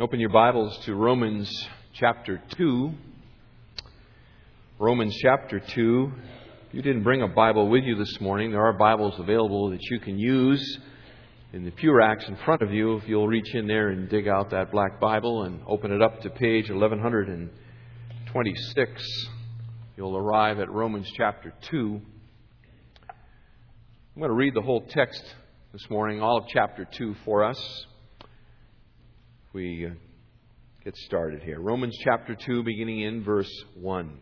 Open your Bibles to Romans chapter 2. Romans chapter 2. If you didn't bring a Bible with you this morning, there are Bibles available that you can use in the pew racks in front of you. If you'll reach in there and dig out that black Bible and open it up to page 1126, you'll arrive at Romans chapter 2. I'm going to read the whole text this morning, all of chapter 2 for us we uh, get started here. Romans chapter 2, beginning in verse 1.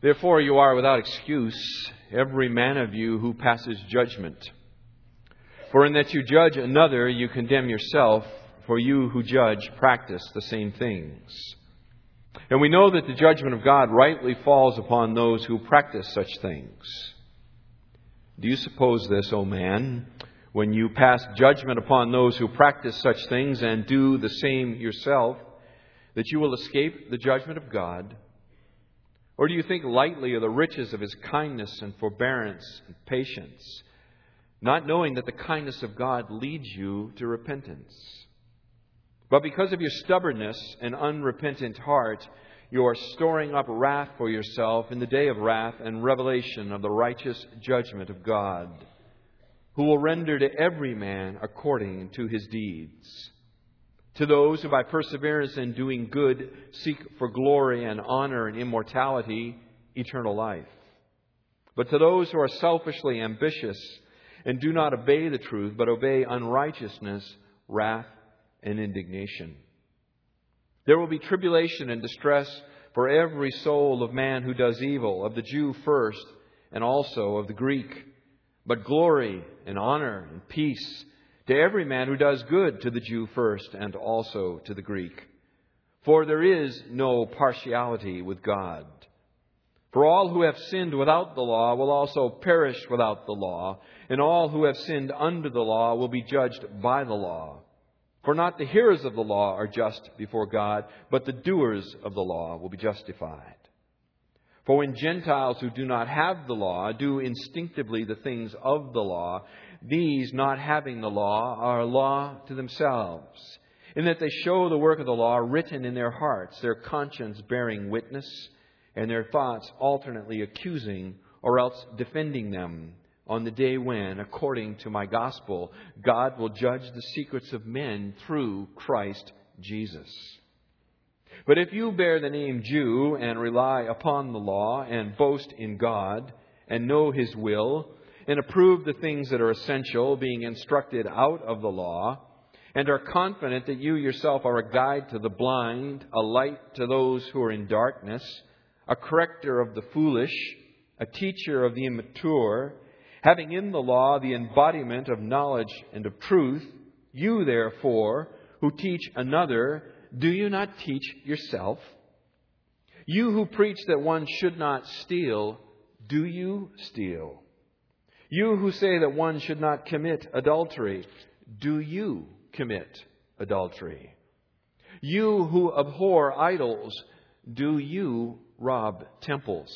Therefore, you are without excuse, every man of you who passes judgment. For in that you judge another, you condemn yourself, for you who judge practice the same things. And we know that the judgment of God rightly falls upon those who practice such things. Do you suppose this, O man? When you pass judgment upon those who practice such things and do the same yourself, that you will escape the judgment of God? Or do you think lightly of the riches of his kindness and forbearance and patience, not knowing that the kindness of God leads you to repentance? But because of your stubbornness and unrepentant heart, you are storing up wrath for yourself in the day of wrath and revelation of the righteous judgment of God who will render to every man according to his deeds. To those who by perseverance in doing good seek for glory and honor and immortality, eternal life. But to those who are selfishly ambitious and do not obey the truth, but obey unrighteousness, wrath, and indignation. There will be tribulation and distress for every soul of man who does evil, of the Jew first, and also of the Greek but glory and honor and peace to every man who does good, to the Jew first and also to the Greek. For there is no partiality with God. For all who have sinned without the law will also perish without the law, and all who have sinned under the law will be judged by the law. For not the hearers of the law are just before God, but the doers of the law will be justified. For when Gentiles who do not have the law do instinctively the things of the law, these, not having the law, are law to themselves, in that they show the work of the law written in their hearts, their conscience bearing witness, and their thoughts alternately accusing or else defending them on the day when, according to my gospel, God will judge the secrets of men through Christ Jesus. But if you bear the name Jew and rely upon the law and boast in God and know His will and approve the things that are essential, being instructed out of the law, and are confident that you yourself are a guide to the blind, a light to those who are in darkness, a corrector of the foolish, a teacher of the immature, having in the law the embodiment of knowledge and of truth, you therefore, who teach another, do you not teach yourself? You who preach that one should not steal, do you steal? You who say that one should not commit adultery, do you commit adultery? You who abhor idols, do you rob temples?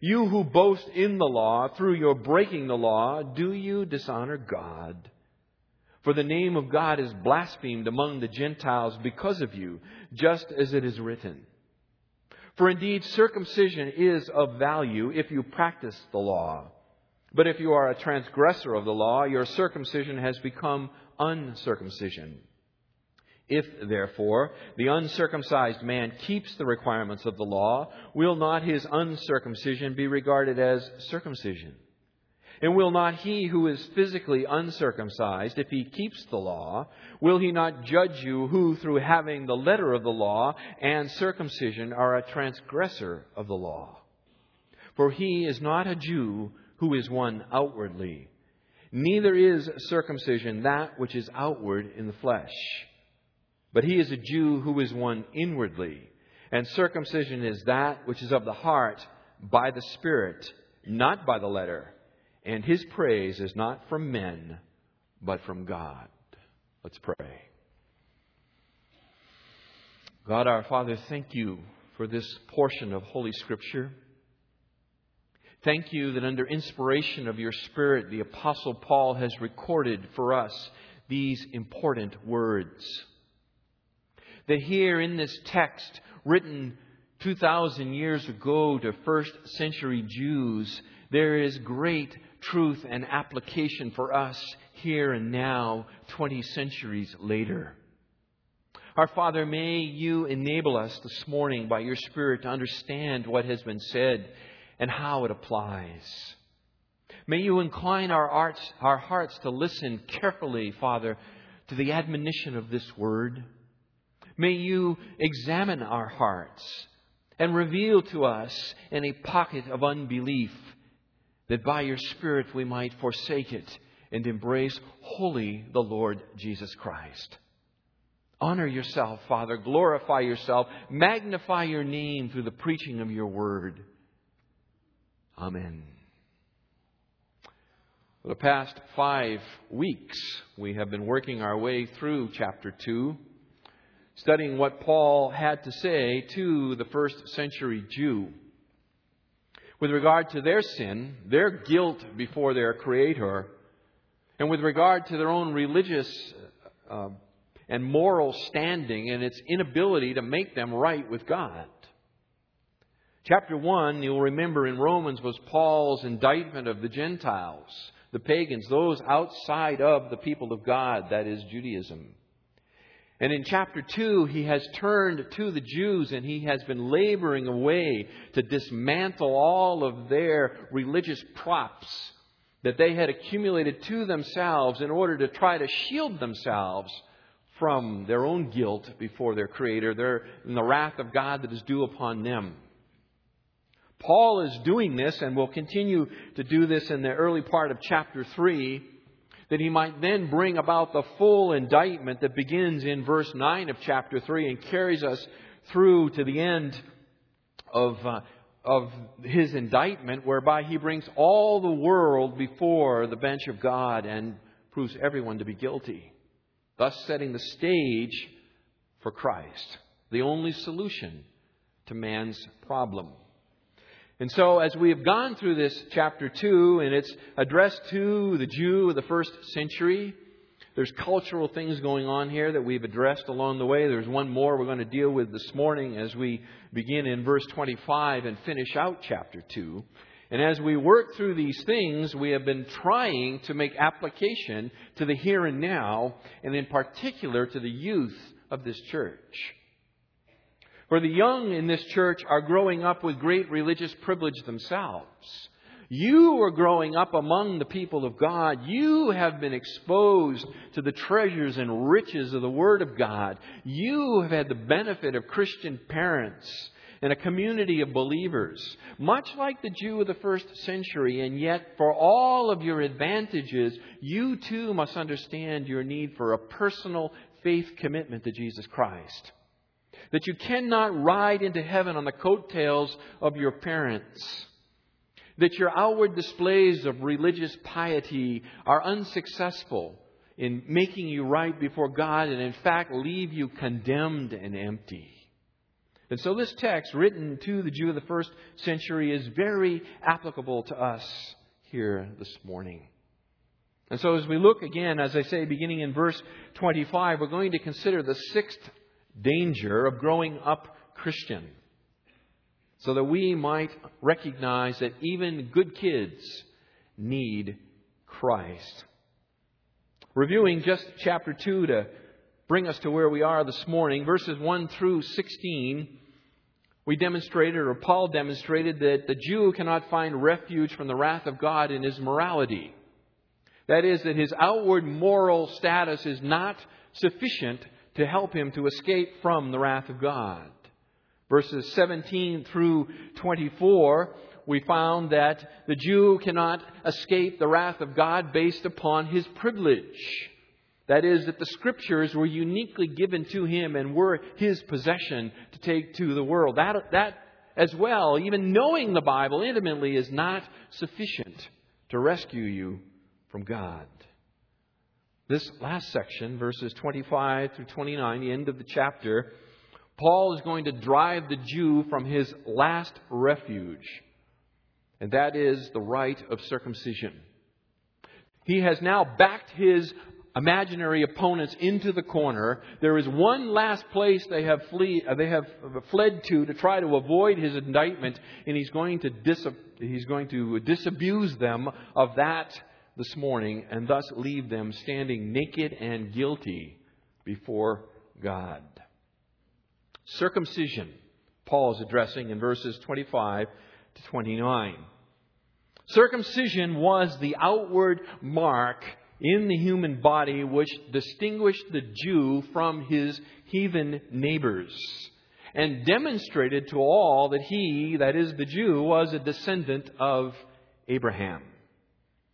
You who boast in the law, through your breaking the law, do you dishonor God? For the name of God is blasphemed among the Gentiles because of you, just as it is written. For indeed, circumcision is of value if you practice the law. But if you are a transgressor of the law, your circumcision has become uncircumcision. If, therefore, the uncircumcised man keeps the requirements of the law, will not his uncircumcision be regarded as circumcision? And will not he who is physically uncircumcised, if he keeps the law, will he not judge you who, through having the letter of the law and circumcision, are a transgressor of the law? For he is not a Jew who is one outwardly, neither is circumcision that which is outward in the flesh. But he is a Jew who is one inwardly, and circumcision is that which is of the heart by the Spirit, not by the letter and his praise is not from men, but from God. Let's pray. God our Father, thank you for this portion of Holy Scripture. Thank you that under inspiration of your Spirit, the Apostle Paul has recorded for us these important words. That here in this text, written 2,000 years ago to first century Jews, there is great truth and application for us here and now, 20 centuries later. Our Father, may you enable us this morning by your Spirit to understand what has been said and how it applies. May you incline our hearts, our hearts to listen carefully, Father, to the admonition of this word. May you examine our hearts and reveal to us any pocket of unbelief that by your Spirit we might forsake it and embrace wholly the Lord Jesus Christ. Honor yourself, Father. Glorify yourself. Magnify your name through the preaching of your word. Amen. For the past five weeks, we have been working our way through chapter 2, studying what Paul had to say to the first century Jew with regard to their sin, their guilt before their Creator, and with regard to their own religious uh, and moral standing and its inability to make them right with God. Chapter 1, you'll remember in Romans, was Paul's indictment of the Gentiles, the pagans, those outside of the people of God, that is Judaism. And in chapter 2, he has turned to the Jews and he has been laboring away to dismantle all of their religious props that they had accumulated to themselves in order to try to shield themselves from their own guilt before their Creator, their, and the wrath of God that is due upon them. Paul is doing this and will continue to do this in the early part of chapter 3, that he might then bring about the full indictment that begins in verse 9 of chapter 3 and carries us through to the end of, uh, of his indictment, whereby he brings all the world before the bench of God and proves everyone to be guilty, thus setting the stage for Christ, the only solution to man's problem. And so, as we have gone through this chapter 2, and it's addressed to the Jew of the first century, there's cultural things going on here that we've addressed along the way. There's one more we're going to deal with this morning as we begin in verse 25 and finish out chapter 2. And as we work through these things, we have been trying to make application to the here and now, and in particular to the youth of this church. For the young in this church are growing up with great religious privilege themselves. You are growing up among the people of God. You have been exposed to the treasures and riches of the Word of God. You have had the benefit of Christian parents and a community of believers, much like the Jew of the first century, and yet for all of your advantages, you too must understand your need for a personal faith commitment to Jesus Christ. That you cannot ride into heaven on the coattails of your parents. That your outward displays of religious piety are unsuccessful in making you right before God and, in fact, leave you condemned and empty. And so, this text, written to the Jew of the first century, is very applicable to us here this morning. And so, as we look again, as I say, beginning in verse 25, we're going to consider the sixth danger of growing up Christian so that we might recognize that even good kids need Christ. Reviewing just chapter 2 to bring us to where we are this morning, verses 1 through 16, we demonstrated, or Paul demonstrated, that the Jew cannot find refuge from the wrath of God in his morality. That is, that his outward moral status is not sufficient to help him to escape from the wrath of God. Verses 17 through 24, we found that the Jew cannot escape the wrath of God based upon his privilege. That is, that the scriptures were uniquely given to him and were his possession to take to the world. That, that as well, even knowing the Bible intimately, is not sufficient to rescue you from God. This last section, verses 25 through 29, the end of the chapter, Paul is going to drive the Jew from his last refuge, and that is the rite of circumcision. He has now backed his imaginary opponents into the corner. There is one last place they have, flee, uh, they have fled to to try to avoid his indictment, and he's going to, dis- he's going to disabuse them of that this morning and thus leave them standing naked and guilty before God. Circumcision, Paul is addressing in verses 25 to 29. Circumcision was the outward mark in the human body which distinguished the Jew from his heathen neighbors and demonstrated to all that he, that is the Jew, was a descendant of Abraham.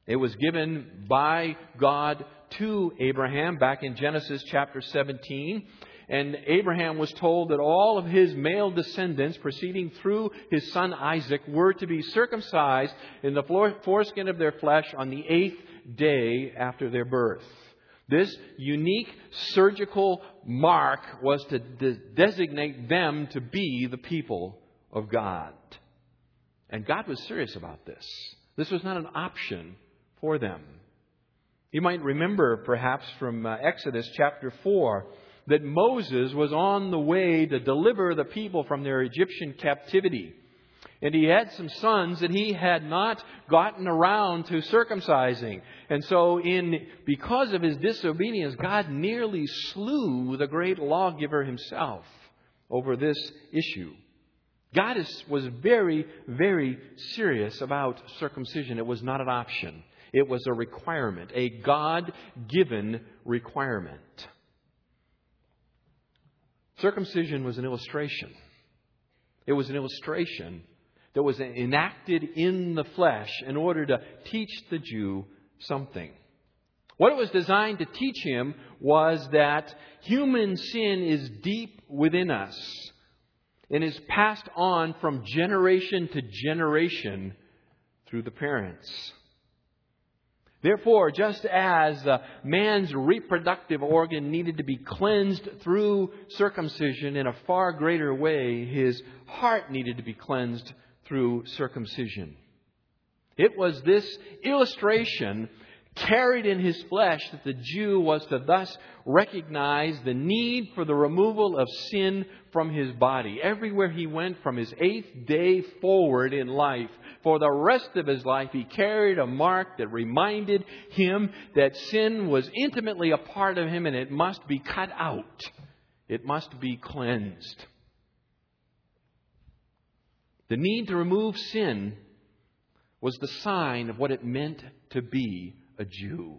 It was given by God to Abraham back in Genesis chapter 17. And Abraham was told that all of his male descendants, proceeding through his son Isaac, were to be circumcised in the foreskin of their flesh on the eighth day after their birth. This unique surgical mark was to de- designate them to be the people of God. And God was serious about this. This was not an option for them. You might remember, perhaps, from uh, Exodus chapter 4, that Moses was on the way to deliver the people from their Egyptian captivity. And he had some sons that he had not gotten around to circumcising. And so, in, because of his disobedience, God nearly slew the great lawgiver himself over this issue. God is, was very, very serious about circumcision. It was not an option. It was a requirement, a God given requirement. Circumcision was an illustration. It was an illustration that was enacted in the flesh in order to teach the Jew something. What it was designed to teach him was that human sin is deep within us and is passed on from generation to generation through the parents. Therefore, just as man's reproductive organ needed to be cleansed through circumcision in a far greater way, his heart needed to be cleansed through circumcision. It was this illustration carried in his flesh that the Jew was to thus recognize the need for the removal of sin from his body. Everywhere he went from his eighth day forward in life, for the rest of his life, he carried a mark that reminded him that sin was intimately a part of him and it must be cut out. It must be cleansed. The need to remove sin was the sign of what it meant to be a Jew.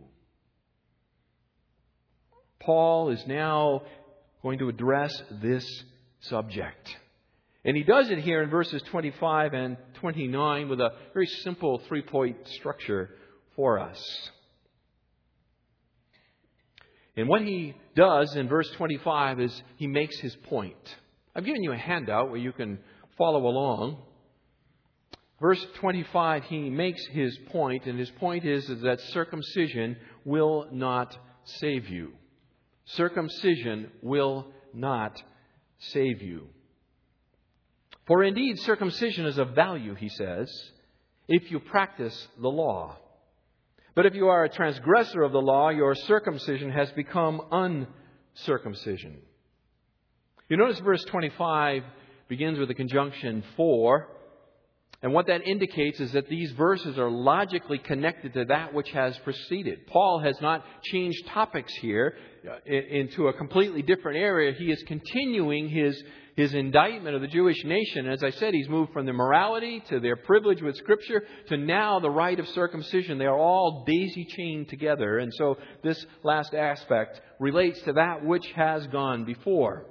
Paul is now going to address this subject. And he does it here in verses 25 and 29 with a very simple three point structure for us. And what he does in verse 25 is he makes his point. I've given you a handout where you can follow along. Verse 25, he makes his point, and his point is, is that circumcision will not save you. Circumcision will not save you. For indeed, circumcision is of value, he says, if you practice the law. But if you are a transgressor of the law, your circumcision has become uncircumcision. You notice verse 25 begins with the conjunction for, and what that indicates is that these verses are logically connected to that which has preceded. Paul has not changed topics here uh, into a completely different area. He is continuing his, his indictment of the Jewish nation. As I said, he's moved from their morality to their privilege with Scripture to now the rite of circumcision. They are all daisy chained together. And so this last aspect relates to that which has gone before.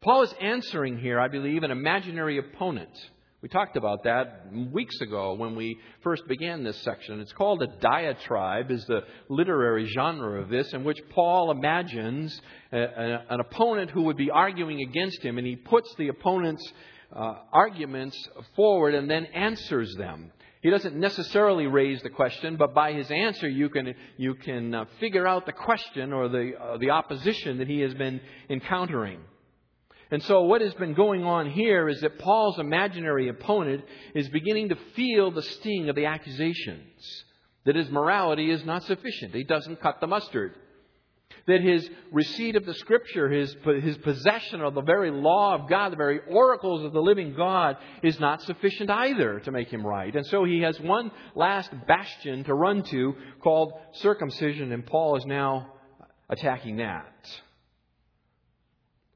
Paul is answering here, I believe, an imaginary opponent we talked about that weeks ago when we first began this section. It's called a diatribe, is the literary genre of this, in which Paul imagines a, a, an opponent who would be arguing against him, and he puts the opponent's uh, arguments forward and then answers them. He doesn't necessarily raise the question, but by his answer, you can, you can uh, figure out the question or the, uh, the opposition that he has been encountering. And so, what has been going on here is that Paul's imaginary opponent is beginning to feel the sting of the accusations. that his morality is not sufficient. He doesn't cut the mustard. That his receipt of the Scripture, his, his possession of the very law of God, the very oracles of the living God, is not sufficient either to make him right. And so he has one last bastion to run to called circumcision, and Paul is now attacking that.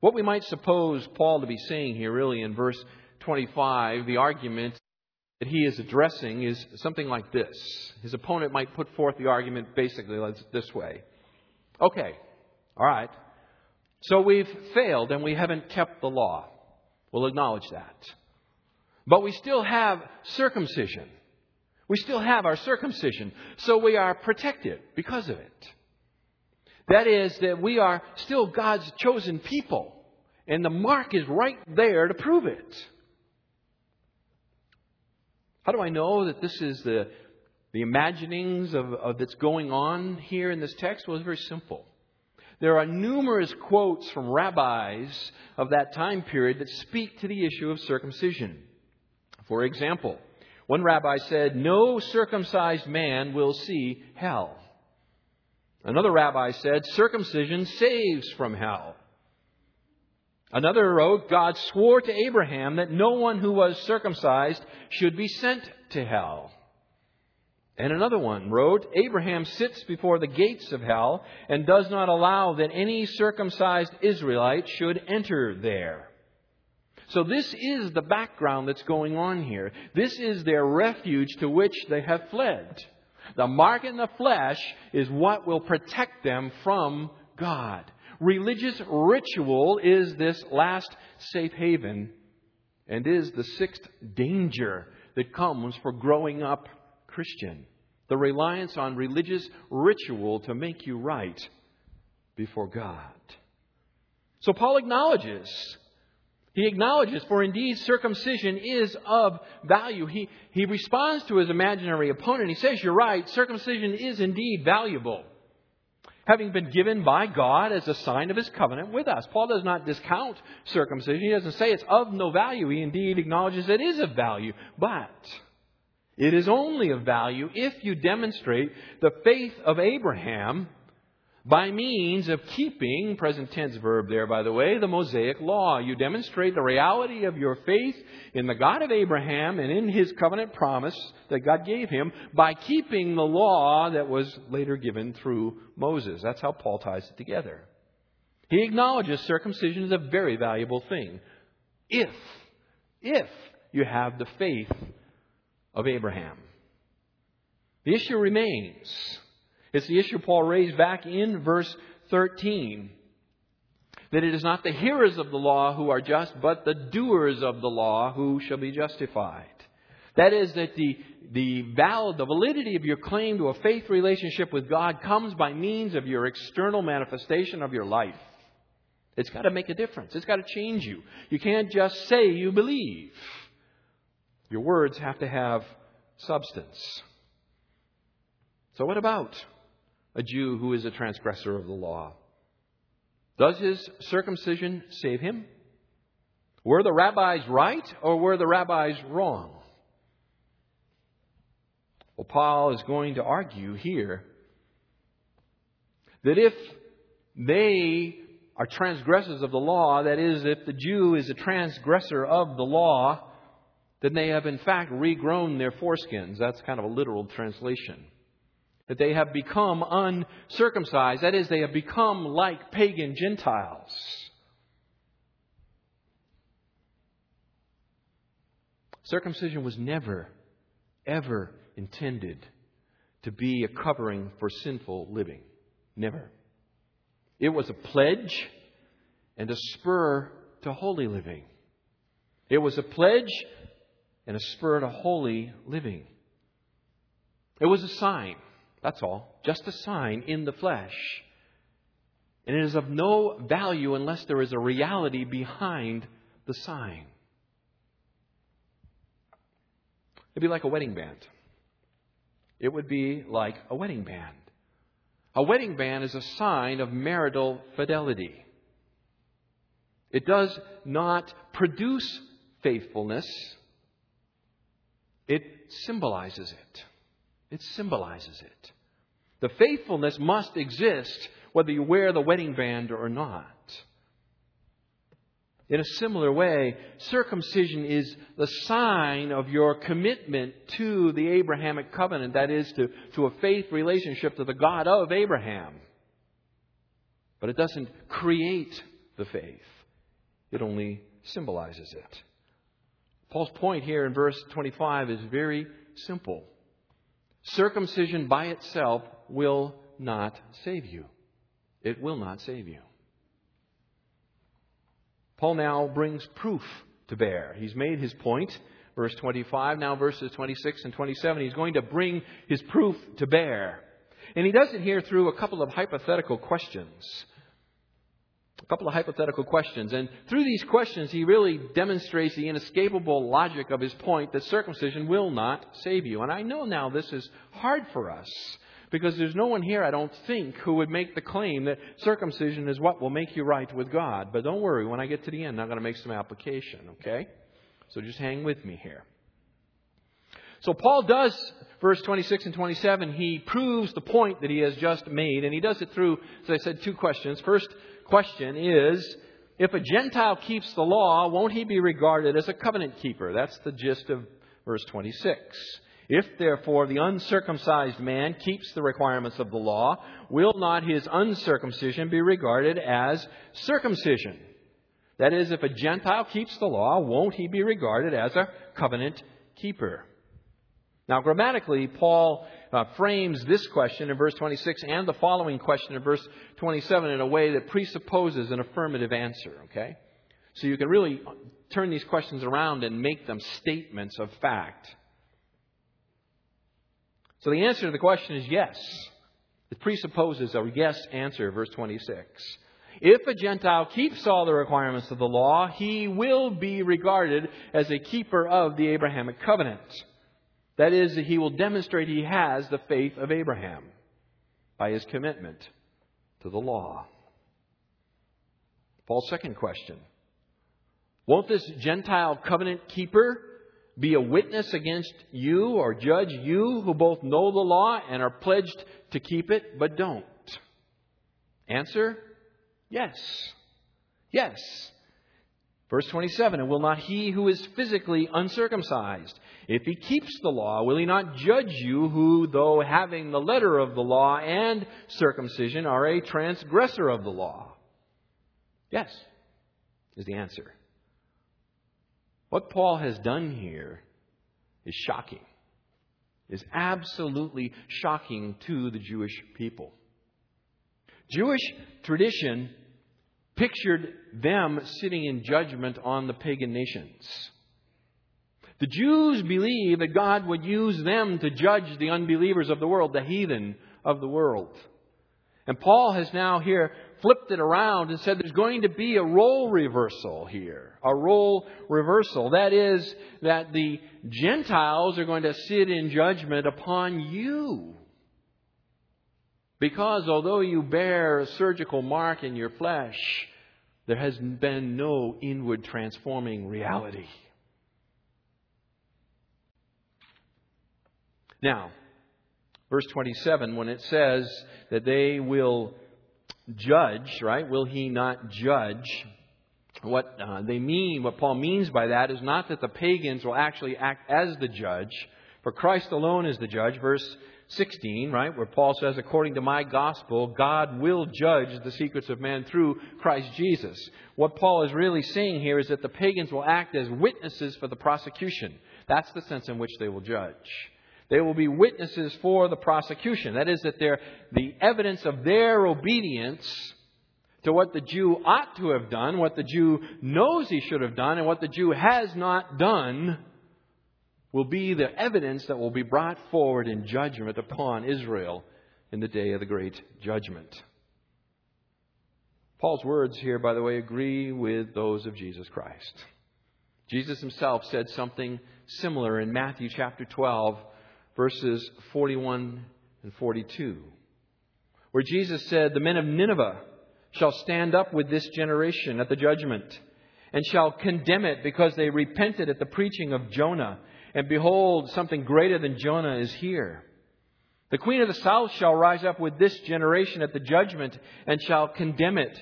What we might suppose Paul to be saying here, really, in verse 25, the argument that he is addressing is something like this. His opponent might put forth the argument basically this way Okay, all right. So we've failed and we haven't kept the law. We'll acknowledge that. But we still have circumcision. We still have our circumcision. So we are protected because of it. That is, that we are still God's chosen people. And the mark is right there to prove it. How do I know that this is the the imaginings of, of that's going on here in this text Well, it's very simple. There are numerous quotes from rabbis of that time period that speak to the issue of circumcision. For example, one rabbi said, No circumcised man will see hell. Another rabbi said, Circumcision saves from hell. Another wrote, God swore to Abraham that no one who was circumcised should be sent to hell. And another one wrote, Abraham sits before the gates of hell and does not allow that any circumcised Israelite should enter there. So this is the background that's going on here. This is their refuge to which they have fled. The mark in the flesh is what will protect them from God. Religious ritual is this last safe haven and is the sixth danger that comes for growing up Christian the reliance on religious ritual to make you right before God. So Paul acknowledges. He acknowledges, for indeed circumcision is of value. He, he responds to his imaginary opponent. He says, You're right, circumcision is indeed valuable. Having been given by God as a sign of his covenant with us. Paul does not discount circumcision. He doesn't say it's of no value. He indeed acknowledges it is of value. But it is only of value if you demonstrate the faith of Abraham by means of keeping, present tense verb there, by the way, the Mosaic law. You demonstrate the reality of your faith in the God of Abraham and in his covenant promise that God gave him by keeping the law that was later given through Moses. That's how Paul ties it together. He acknowledges circumcision is a very valuable thing. If, if you have the faith of Abraham. The issue remains. It's the issue Paul raised back in verse 13 that it is not the hearers of the law who are just, but the doers of the law who shall be justified. That is, that the, the, val- the validity of your claim to a faith relationship with God comes by means of your external manifestation of your life. It's got to make a difference. It's got to change you. You can't just say you believe. Your words have to have substance. So, what about a Jew who is a transgressor of the law? Does his circumcision save him? Were the rabbis right or were the rabbis wrong? Well, Paul is going to argue here that if they are transgressors of the law, that is, if the Jew is a transgressor of the law, then they have in fact regrown their foreskins. That's kind of a literal translation. That they have become uncircumcised. That is, they have become like pagan Gentiles. Circumcision was never, ever intended to be a covering for sinful living. Never. It was a pledge and a spur to holy living. It was a pledge and a spur to holy living. It was a sign, that's all, just a sign in the flesh. And it is of no value unless there is a reality behind the sign. It'd be like a wedding band. It would be like a wedding band. A wedding band is a sign of marital fidelity. It does not produce faithfulness, it symbolizes it. It symbolizes it. The faithfulness must exist whether you wear the wedding band or not. In a similar way, circumcision is the sign of your commitment to the Abrahamic covenant, that is, to, to a faith relationship to the God of Abraham. But it doesn't create the faith, it only symbolizes it. Paul's point here in verse 25 is very simple. Circumcision by itself will not save you. It will not save you. Paul now brings proof to bear. He's made his point, verse 25, now verses 26 and 27. He's going to bring his proof to bear. And he does it here through a couple of hypothetical questions. A couple of hypothetical questions. And through these questions, he really demonstrates the inescapable logic of his point that circumcision will not save you. And I know now this is hard for us because there's no one here, I don't think, who would make the claim that circumcision is what will make you right with God. But don't worry, when I get to the end, I'm going to make some application, okay? So just hang with me here. So Paul does, verse 26 and 27, he proves the point that he has just made, and he does it through, as I said, two questions. First question is, if a Gentile keeps the law, won't he be regarded as a covenant keeper? That's the gist of verse 26. If therefore the uncircumcised man keeps the requirements of the law, will not his uncircumcision be regarded as circumcision? That is, if a Gentile keeps the law, won't he be regarded as a covenant keeper? Now, grammatically, Paul uh, frames this question in verse 26 and the following question in verse 27 in a way that presupposes an affirmative answer, okay? So you can really turn these questions around and make them statements of fact. So the answer to the question is yes. It presupposes a yes answer, verse 26. If a Gentile keeps all the requirements of the law, he will be regarded as a keeper of the Abrahamic covenant. That is, he will demonstrate he has the faith of Abraham by his commitment to the law. Paul's second question Won't this Gentile covenant keeper be a witness against you or judge you who both know the law and are pledged to keep it but don't? Answer yes. Yes. Verse 27 And will not he who is physically uncircumcised, if he keeps the law, will he not judge you who, though having the letter of the law and circumcision, are a transgressor of the law? Yes, is the answer. What Paul has done here is shocking, is absolutely shocking to the Jewish people. Jewish tradition pictured them sitting in judgment on the pagan nations. The Jews believed that God would use them to judge the unbelievers of the world, the heathen of the world. And Paul has now here flipped it around and said there's going to be a role reversal here. A role reversal. That is, that the Gentiles are going to sit in judgment upon you. Because although you bear a surgical mark in your flesh, there has been no inward transforming reality. Now, verse 27, when it says that they will judge, right? Will he not judge? What uh, they mean, what Paul means by that, is not that the pagans will actually act as the judge, for Christ alone is the judge. Verse 16, right, where Paul says, according to my gospel, God will judge the secrets of man through Christ Jesus. What Paul is really saying here is that the pagans will act as witnesses for the prosecution. That's the sense in which they will judge. They will be witnesses for the prosecution. That is, that they're the evidence of their obedience to what the Jew ought to have done, what the Jew knows he should have done, and what the Jew has not done will be the evidence that will be brought forward in judgment upon Israel in the day of the great judgment. Paul's words here, by the way, agree with those of Jesus Christ. Jesus himself said something similar in Matthew chapter 12, verses 41 and 42, where Jesus said, The men of Nineveh shall stand up with this generation at the judgment, and shall condemn it because they repented at the preaching of Jonah. And behold, something greater than Jonah is here. The queen of the south shall rise up with this generation at the judgment and shall condemn it,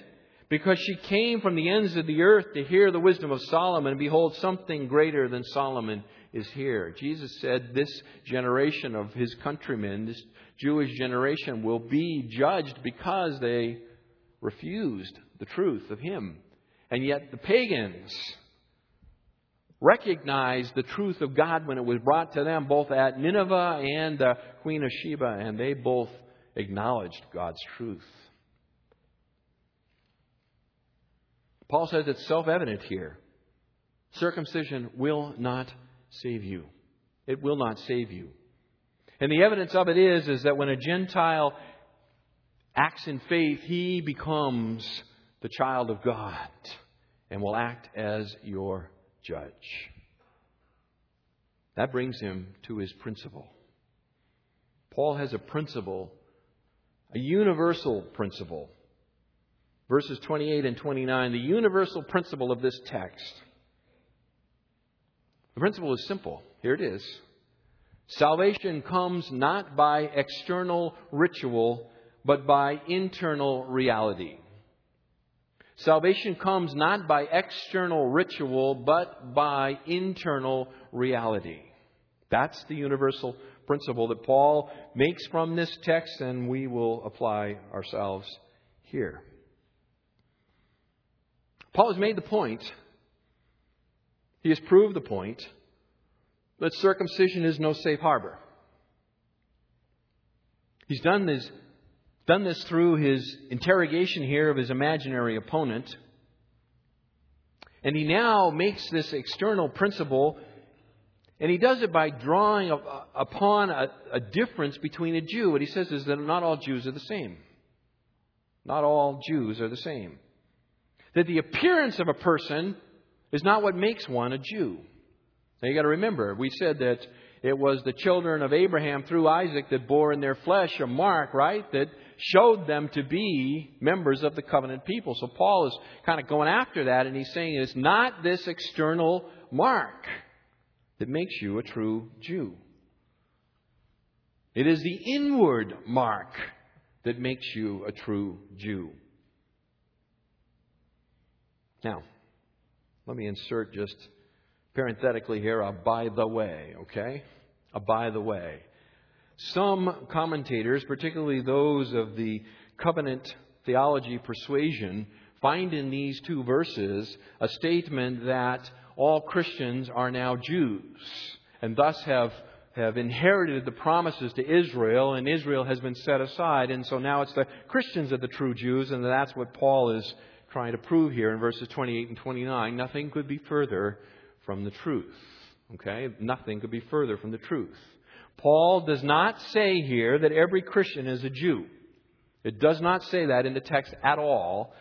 because she came from the ends of the earth to hear the wisdom of Solomon, and behold, something greater than Solomon is here. Jesus said this generation of his countrymen, this Jewish generation, will be judged because they refused the truth of him. And yet the pagans, recognized the truth of God when it was brought to them, both at Nineveh and the Queen of Sheba, and they both acknowledged God's truth. Paul says it's self evident here. Circumcision will not save you. It will not save you. And the evidence of it is, is that when a Gentile acts in faith, he becomes the child of God and will act as your judge. That brings him to his principle. Paul has a principle, a universal principle. Verses 28 and 29, the universal principle of this text. The principle is simple. Here it is. Salvation comes not by external ritual, but by internal reality. Salvation comes not by external ritual, but by internal reality. That's the universal principle that Paul makes from this text, and we will apply ourselves here. Paul has made the point, he has proved the point, that circumcision is no safe harbor. He's done this done this through his interrogation here of his imaginary opponent. And he now makes this external principle, and he does it by drawing uh, upon a, a difference between a Jew. What he says is that not all Jews are the same. Not all Jews are the same. That the appearance of a person is not what makes one a Jew. Now you got to remember, we said that it was the children of Abraham through Isaac that bore in their flesh a mark, right? That showed them to be members of the covenant people. So Paul is kind of going after that and he's saying it's not this external mark that makes you a true Jew. It is the inward mark that makes you a true Jew. Now, let me insert just parenthetically here a by the way, okay? A by the way. Some commentators, particularly those of the covenant theology persuasion, find in these two verses a statement that all Christians are now Jews and thus have, have inherited the promises to Israel, and Israel has been set aside. And so now it's the Christians that are the true Jews, and that's what Paul is trying to prove here in verses 28 and 29. Nothing could be further from the truth. Okay? Nothing could be further from the truth. Paul does not say here that every Christian is a Jew. It does not say that in the text at all.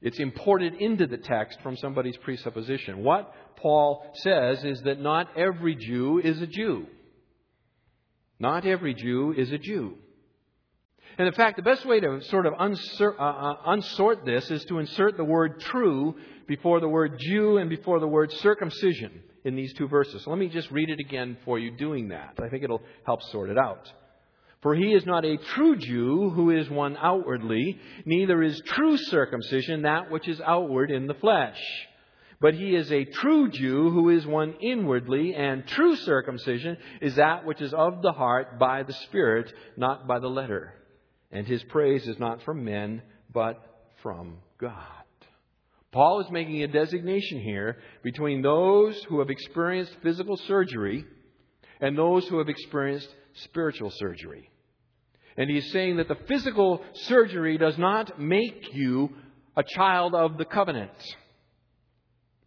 It's imported into the text from somebody's presupposition. What Paul says is that not every Jew is a Jew. Not every Jew is a Jew. And in fact, the best way to sort of unsort, uh, uh, unsort this is to insert the word true before the word Jew and before the word circumcision in these two verses. So let me just read it again for you doing that. I think it'll help sort it out. For he is not a true Jew who is one outwardly, neither is true circumcision that which is outward in the flesh. But he is a true Jew who is one inwardly, and true circumcision is that which is of the heart by the Spirit, not by the letter and his praise is not from men, but from God. Paul is making a designation here between those who have experienced physical surgery and those who have experienced spiritual surgery. And he's saying that the physical surgery does not make you a child of the covenant.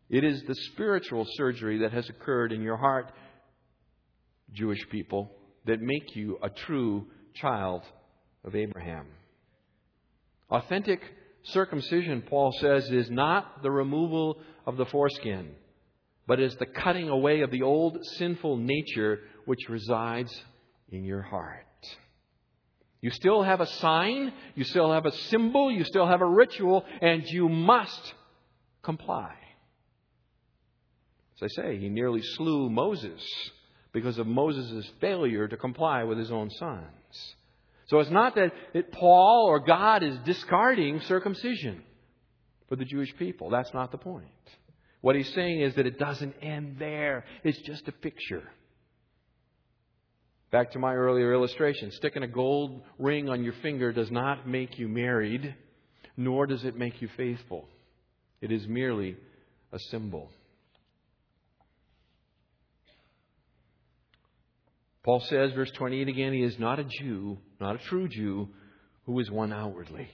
It is the spiritual surgery that has occurred in your heart, Jewish people, that make you a true child of Abraham. Authentic circumcision, Paul says, is not the removal of the foreskin, but is the cutting away of the old sinful nature which resides in your heart. You still have a sign, you still have a symbol, you still have a ritual, and you must comply. As I say, he nearly slew Moses because of Moses' failure to comply with his own sons. So it's not that, Paul or God is discarding circumcision for the Jewish people. That's not the point. What he's saying is that it doesn't end there. It's just a picture. Back to my earlier illustration sticking a gold ring on your finger does not make you married, nor does it make you faithful. It is merely a symbol. Paul says, verse 28 again, he is not a Jew, not a true Jew, who is one outwardly.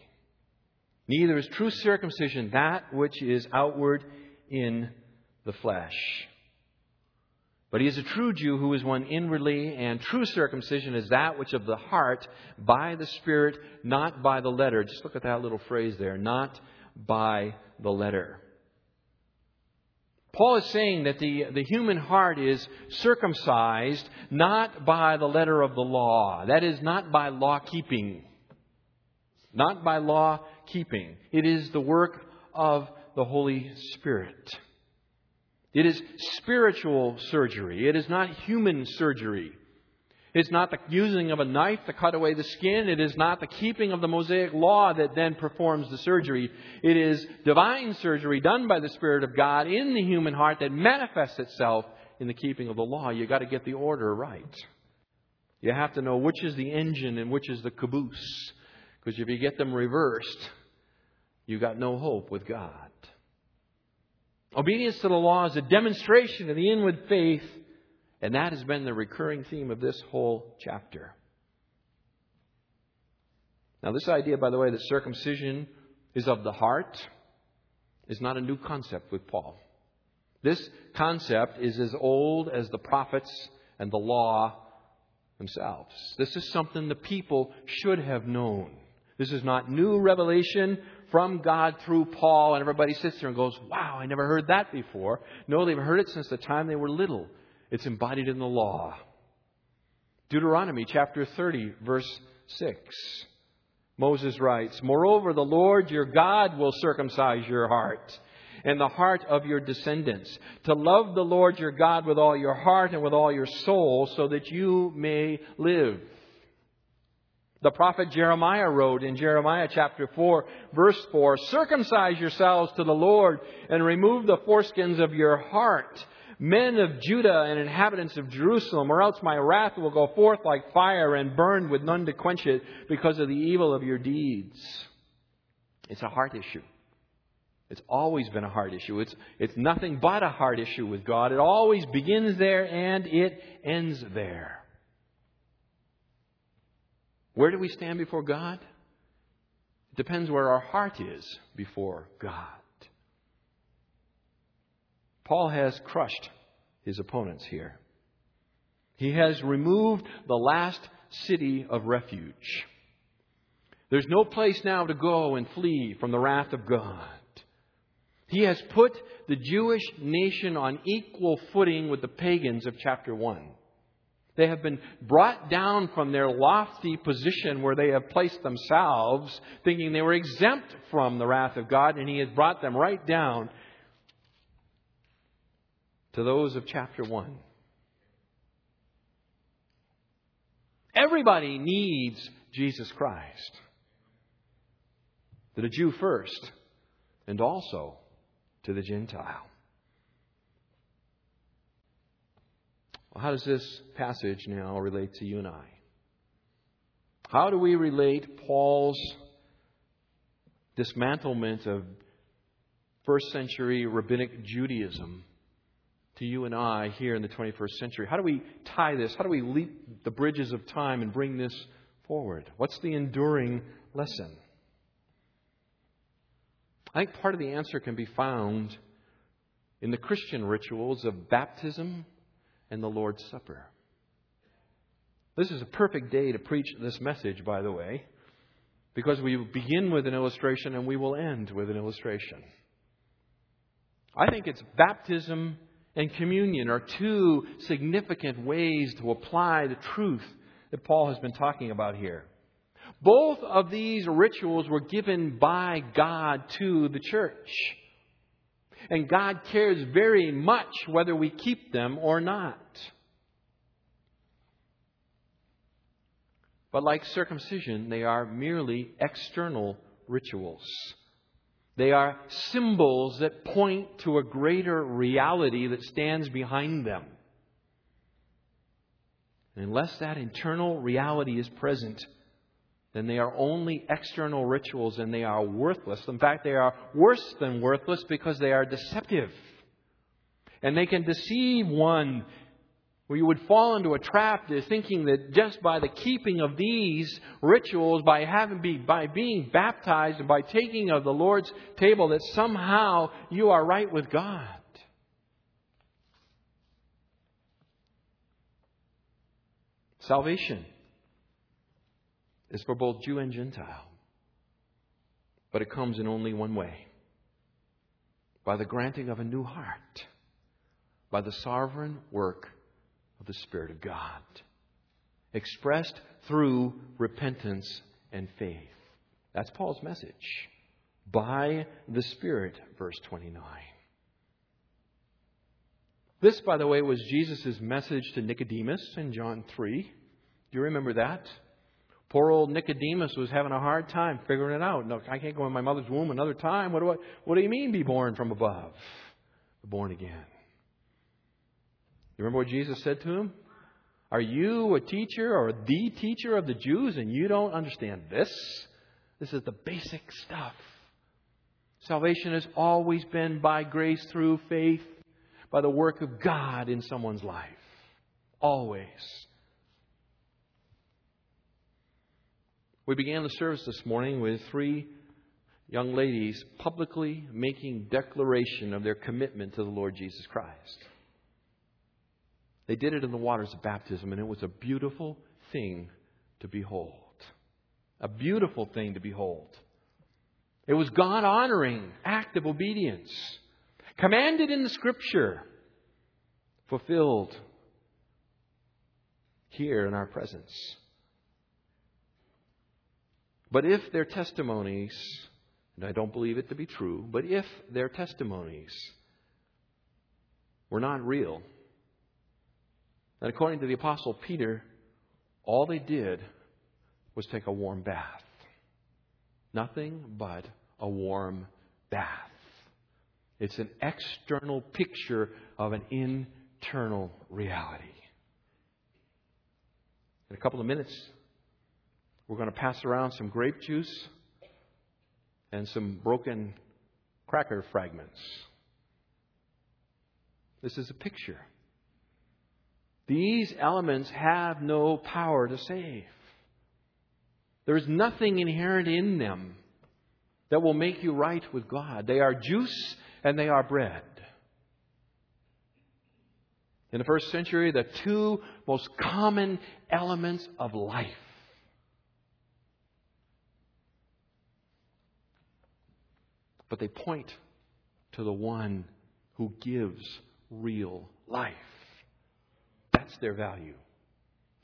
Neither is true circumcision that which is outward in the flesh. But he is a true Jew who is one inwardly, and true circumcision is that which of the heart, by the Spirit, not by the letter. Just look at that little phrase there, not by the letter. Paul is saying that the, the human heart is circumcised not by the letter of the law. That is, not by law keeping. Not by law keeping. It is the work of the Holy Spirit. It is spiritual surgery. It is not human surgery. It's not the using of a knife to cut away the skin. It is not the keeping of the Mosaic law that then performs the surgery. It is divine surgery done by the Spirit of God in the human heart that manifests itself in the keeping of the law. You've got to get the order right. You have to know which is the engine and which is the caboose. Because if you get them reversed, you've got no hope with God. Obedience to the law is a demonstration of the inward faith and that has been the recurring theme of this whole chapter. Now, this idea, by the way, that circumcision is of the heart is not a new concept with Paul. This concept is as old as the prophets and the law themselves. This is something the people should have known. This is not new revelation from God through Paul, and everybody sits there and goes, Wow, I never heard that before. No, they've heard it since the time they were little. It's embodied in the law. Deuteronomy chapter 30, verse 6. Moses writes, Moreover, the Lord your God will circumcise your heart and the heart of your descendants, to love the Lord your God with all your heart and with all your soul, so that you may live. The prophet Jeremiah wrote in Jeremiah chapter 4, verse 4, Circumcise yourselves to the Lord and remove the foreskins of your heart men of Judah and inhabitants of Jerusalem, or else my wrath will go forth like fire and burn with none to quench it because of the evil of your deeds. It's a heart issue. It's always been a heart issue. It's, it's nothing but a heart issue with God. It always begins there and it ends there. Where do we stand before God? It depends where our heart is before God. Paul has crushed his opponents here. He has removed the last city of refuge. There's no place now to go and flee from the wrath of God. He has put the Jewish nation on equal footing with the pagans of chapter 1. They have been brought down from their lofty position where they have placed themselves, thinking they were exempt from the wrath of God, and He has brought them right down to those of chapter 1. Everybody needs Jesus Christ. To the Jew first, and also to the Gentile. Well, how does this passage now relate to you and I? How do we relate Paul's dismantlement of first century rabbinic Judaism to you and I here in the 21st century? How do we tie this? How do we leap the bridges of time and bring this forward? What's the enduring lesson? I think part of the answer can be found in the Christian rituals of baptism and the Lord's Supper. This is a perfect day to preach this message, by the way, because we begin with an illustration and we will end with an illustration. I think it's baptism and communion are two significant ways to apply the truth that Paul has been talking about here. Both of these rituals were given by God to the church. And God cares very much whether we keep them or not. But like circumcision, they are merely external rituals. They are symbols that point to a greater reality that stands behind them. And unless that internal reality is present, then they are only external rituals and they are worthless. In fact, they are worse than worthless because they are deceptive. And they can deceive one where you would fall into a trap to thinking that just by the keeping of these rituals, by having be, by being baptized and by taking of the Lord's table, that somehow you are right with God. Salvation is for both Jew and Gentile. But it comes in only one way by the granting of a new heart, by the sovereign work of the Spirit of God, expressed through repentance and faith. That's Paul's message. By the Spirit, verse 29. This, by the way, was Jesus' message to Nicodemus in John 3. Do you remember that? Poor old Nicodemus was having a hard time figuring it out. No, I can't go in my mother's womb another time. What do, I, what do you mean, be born from above? Born again. You remember what Jesus said to him? Are you a teacher or the teacher of the Jews and you don't understand this? This is the basic stuff. Salvation has always been by grace through faith, by the work of God in someone's life. Always. We began the service this morning with three young ladies publicly making declaration of their commitment to the Lord Jesus Christ. They did it in the waters of baptism, and it was a beautiful thing to behold. A beautiful thing to behold. It was God honoring act of obedience, commanded in the Scripture, fulfilled here in our presence. But if their testimonies, and I don't believe it to be true, but if their testimonies were not real, and according to the Apostle Peter, all they did was take a warm bath. Nothing but a warm bath. It's an external picture of an internal reality. In a couple of minutes, we're going to pass around some grape juice and some broken cracker fragments. This is a picture these elements have no power to save. There is nothing inherent in them that will make you right with God. They are juice and they are bread. In the first century, the two most common elements of life. But they point to the one who gives real life. That's their value.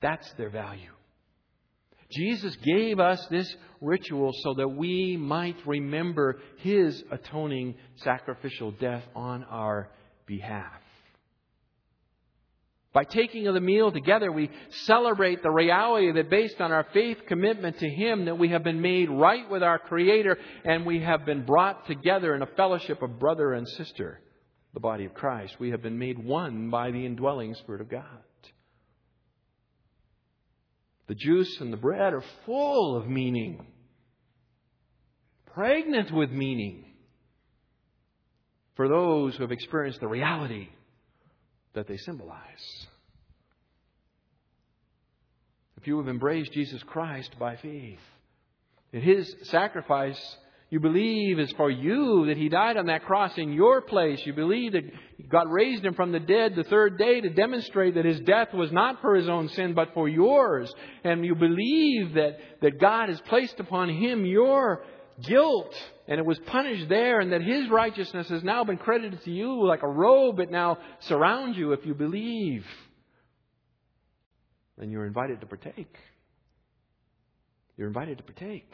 That's their value. Jesus gave us this ritual so that we might remember His atoning sacrificial death on our behalf. By taking of the meal together, we celebrate the reality that based on our faith commitment to Him, that we have been made right with our Creator and we have been brought together in a fellowship of brother and sister, the body of Christ. We have been made one by the indwelling Spirit of God. The juice and the bread are full of meaning, pregnant with meaning for those who have experienced the reality that they symbolize. If you have embraced Jesus Christ by faith, in His sacrifice you believe is for you, that He died on that cross in your place. You believe that God raised Him from the dead the third day to demonstrate that His death was not for His own sin, but for yours. And you believe that, that God has placed upon Him your guilt, and it was punished there, and that His righteousness has now been credited to you like a robe. that now surrounds you if you believe. Then you're invited to partake. You're invited to partake.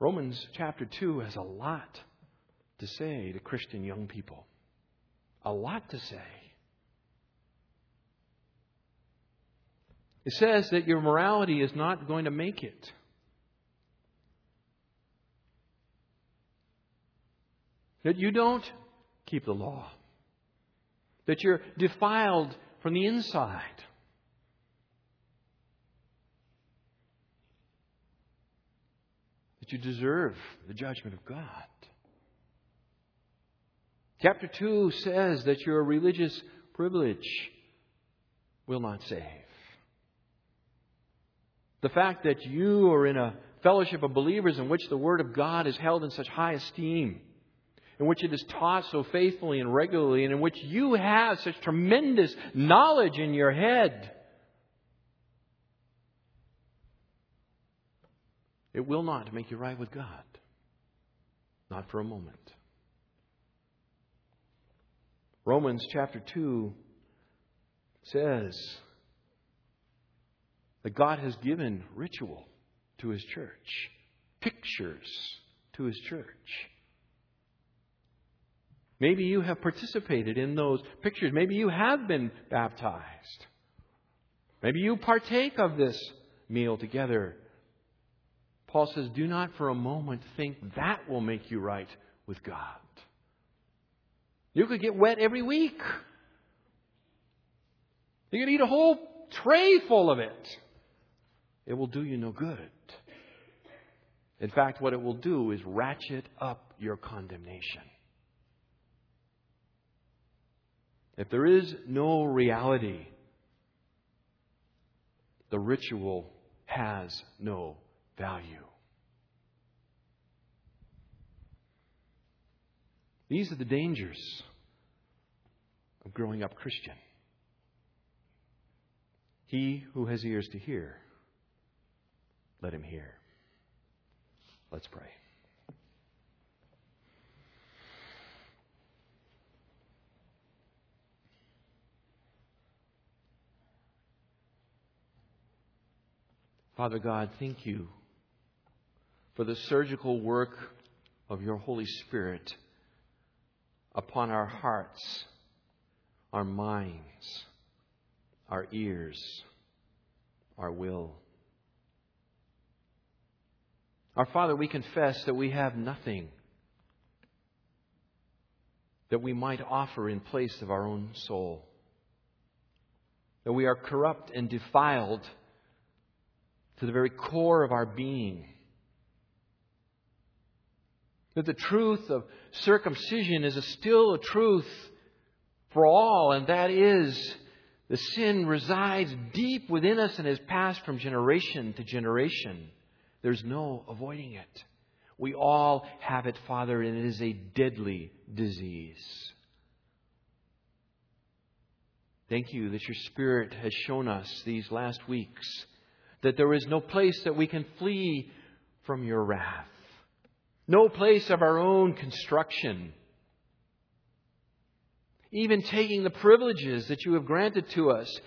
Romans chapter 2 has a lot to say to Christian young people. A lot to say. It says that your morality is not going to make it. That you don't keep the law. That you're defiled from the inside. You deserve the judgment of God. Chapter 2 says that your religious privilege will not save. The fact that you are in a fellowship of believers in which the Word of God is held in such high esteem, in which it is taught so faithfully and regularly, and in which you have such tremendous knowledge in your head, it will not make you right with God. Not for a moment. Romans chapter 2 says that God has given ritual to His church, pictures to His church. Maybe you have participated in those pictures. Maybe you have been baptized. Maybe you partake of this meal together. Paul says, Do not for a moment think that will make you right with God. You could get wet every week. You could eat a whole tray full of it. It will do you no good. In fact, what it will do is ratchet up your condemnation. If there is no reality, the ritual has no value. These are the dangers of growing up Christian. He who has ears to hear, let him hear. Let's pray. Father God, thank you for the surgical work of your Holy Spirit upon our hearts, our minds, our ears, our will. Our Father, we confess that we have nothing that we might offer in place of our own soul. That we are corrupt and defiled to the very core of our being. That the truth of circumcision is a still a truth for all, and that is the sin resides deep within us and has passed from generation to generation. There's no avoiding it. We all have it, Father, and it is a deadly disease. Thank you that your Spirit has shown us these last weeks that there is no place that we can flee from your wrath, no place of our own construction. Even taking the privileges that you have granted to us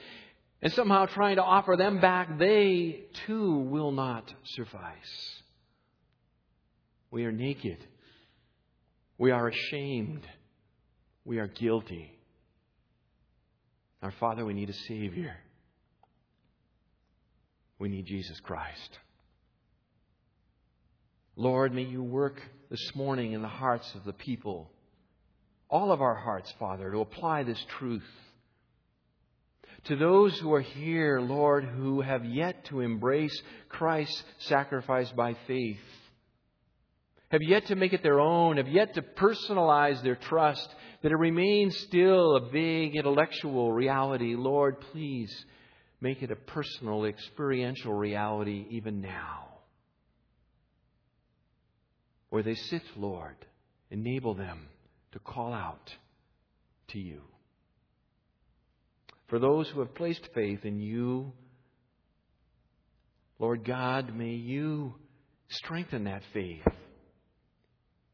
and somehow trying to offer them back, they too will not suffice. We are naked. We are ashamed. We are guilty. Our Father, we need a Savior. We need Jesus Christ. Lord, may you work this morning in the hearts of the people, all of our hearts, Father, to apply this truth. To those who are here, Lord, who have yet to embrace Christ's sacrifice by faith, have yet to make it their own, have yet to personalize their trust, that it remains still a vague intellectual reality, Lord, please Make it a personal, experiential reality even now. Where they sit, Lord, enable them to call out to you. For those who have placed faith in you, Lord God, may you strengthen that faith.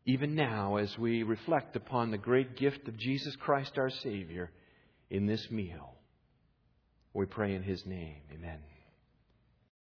Even now, as we reflect upon the great gift of Jesus Christ our Savior in this meal. We pray in His name. Amen.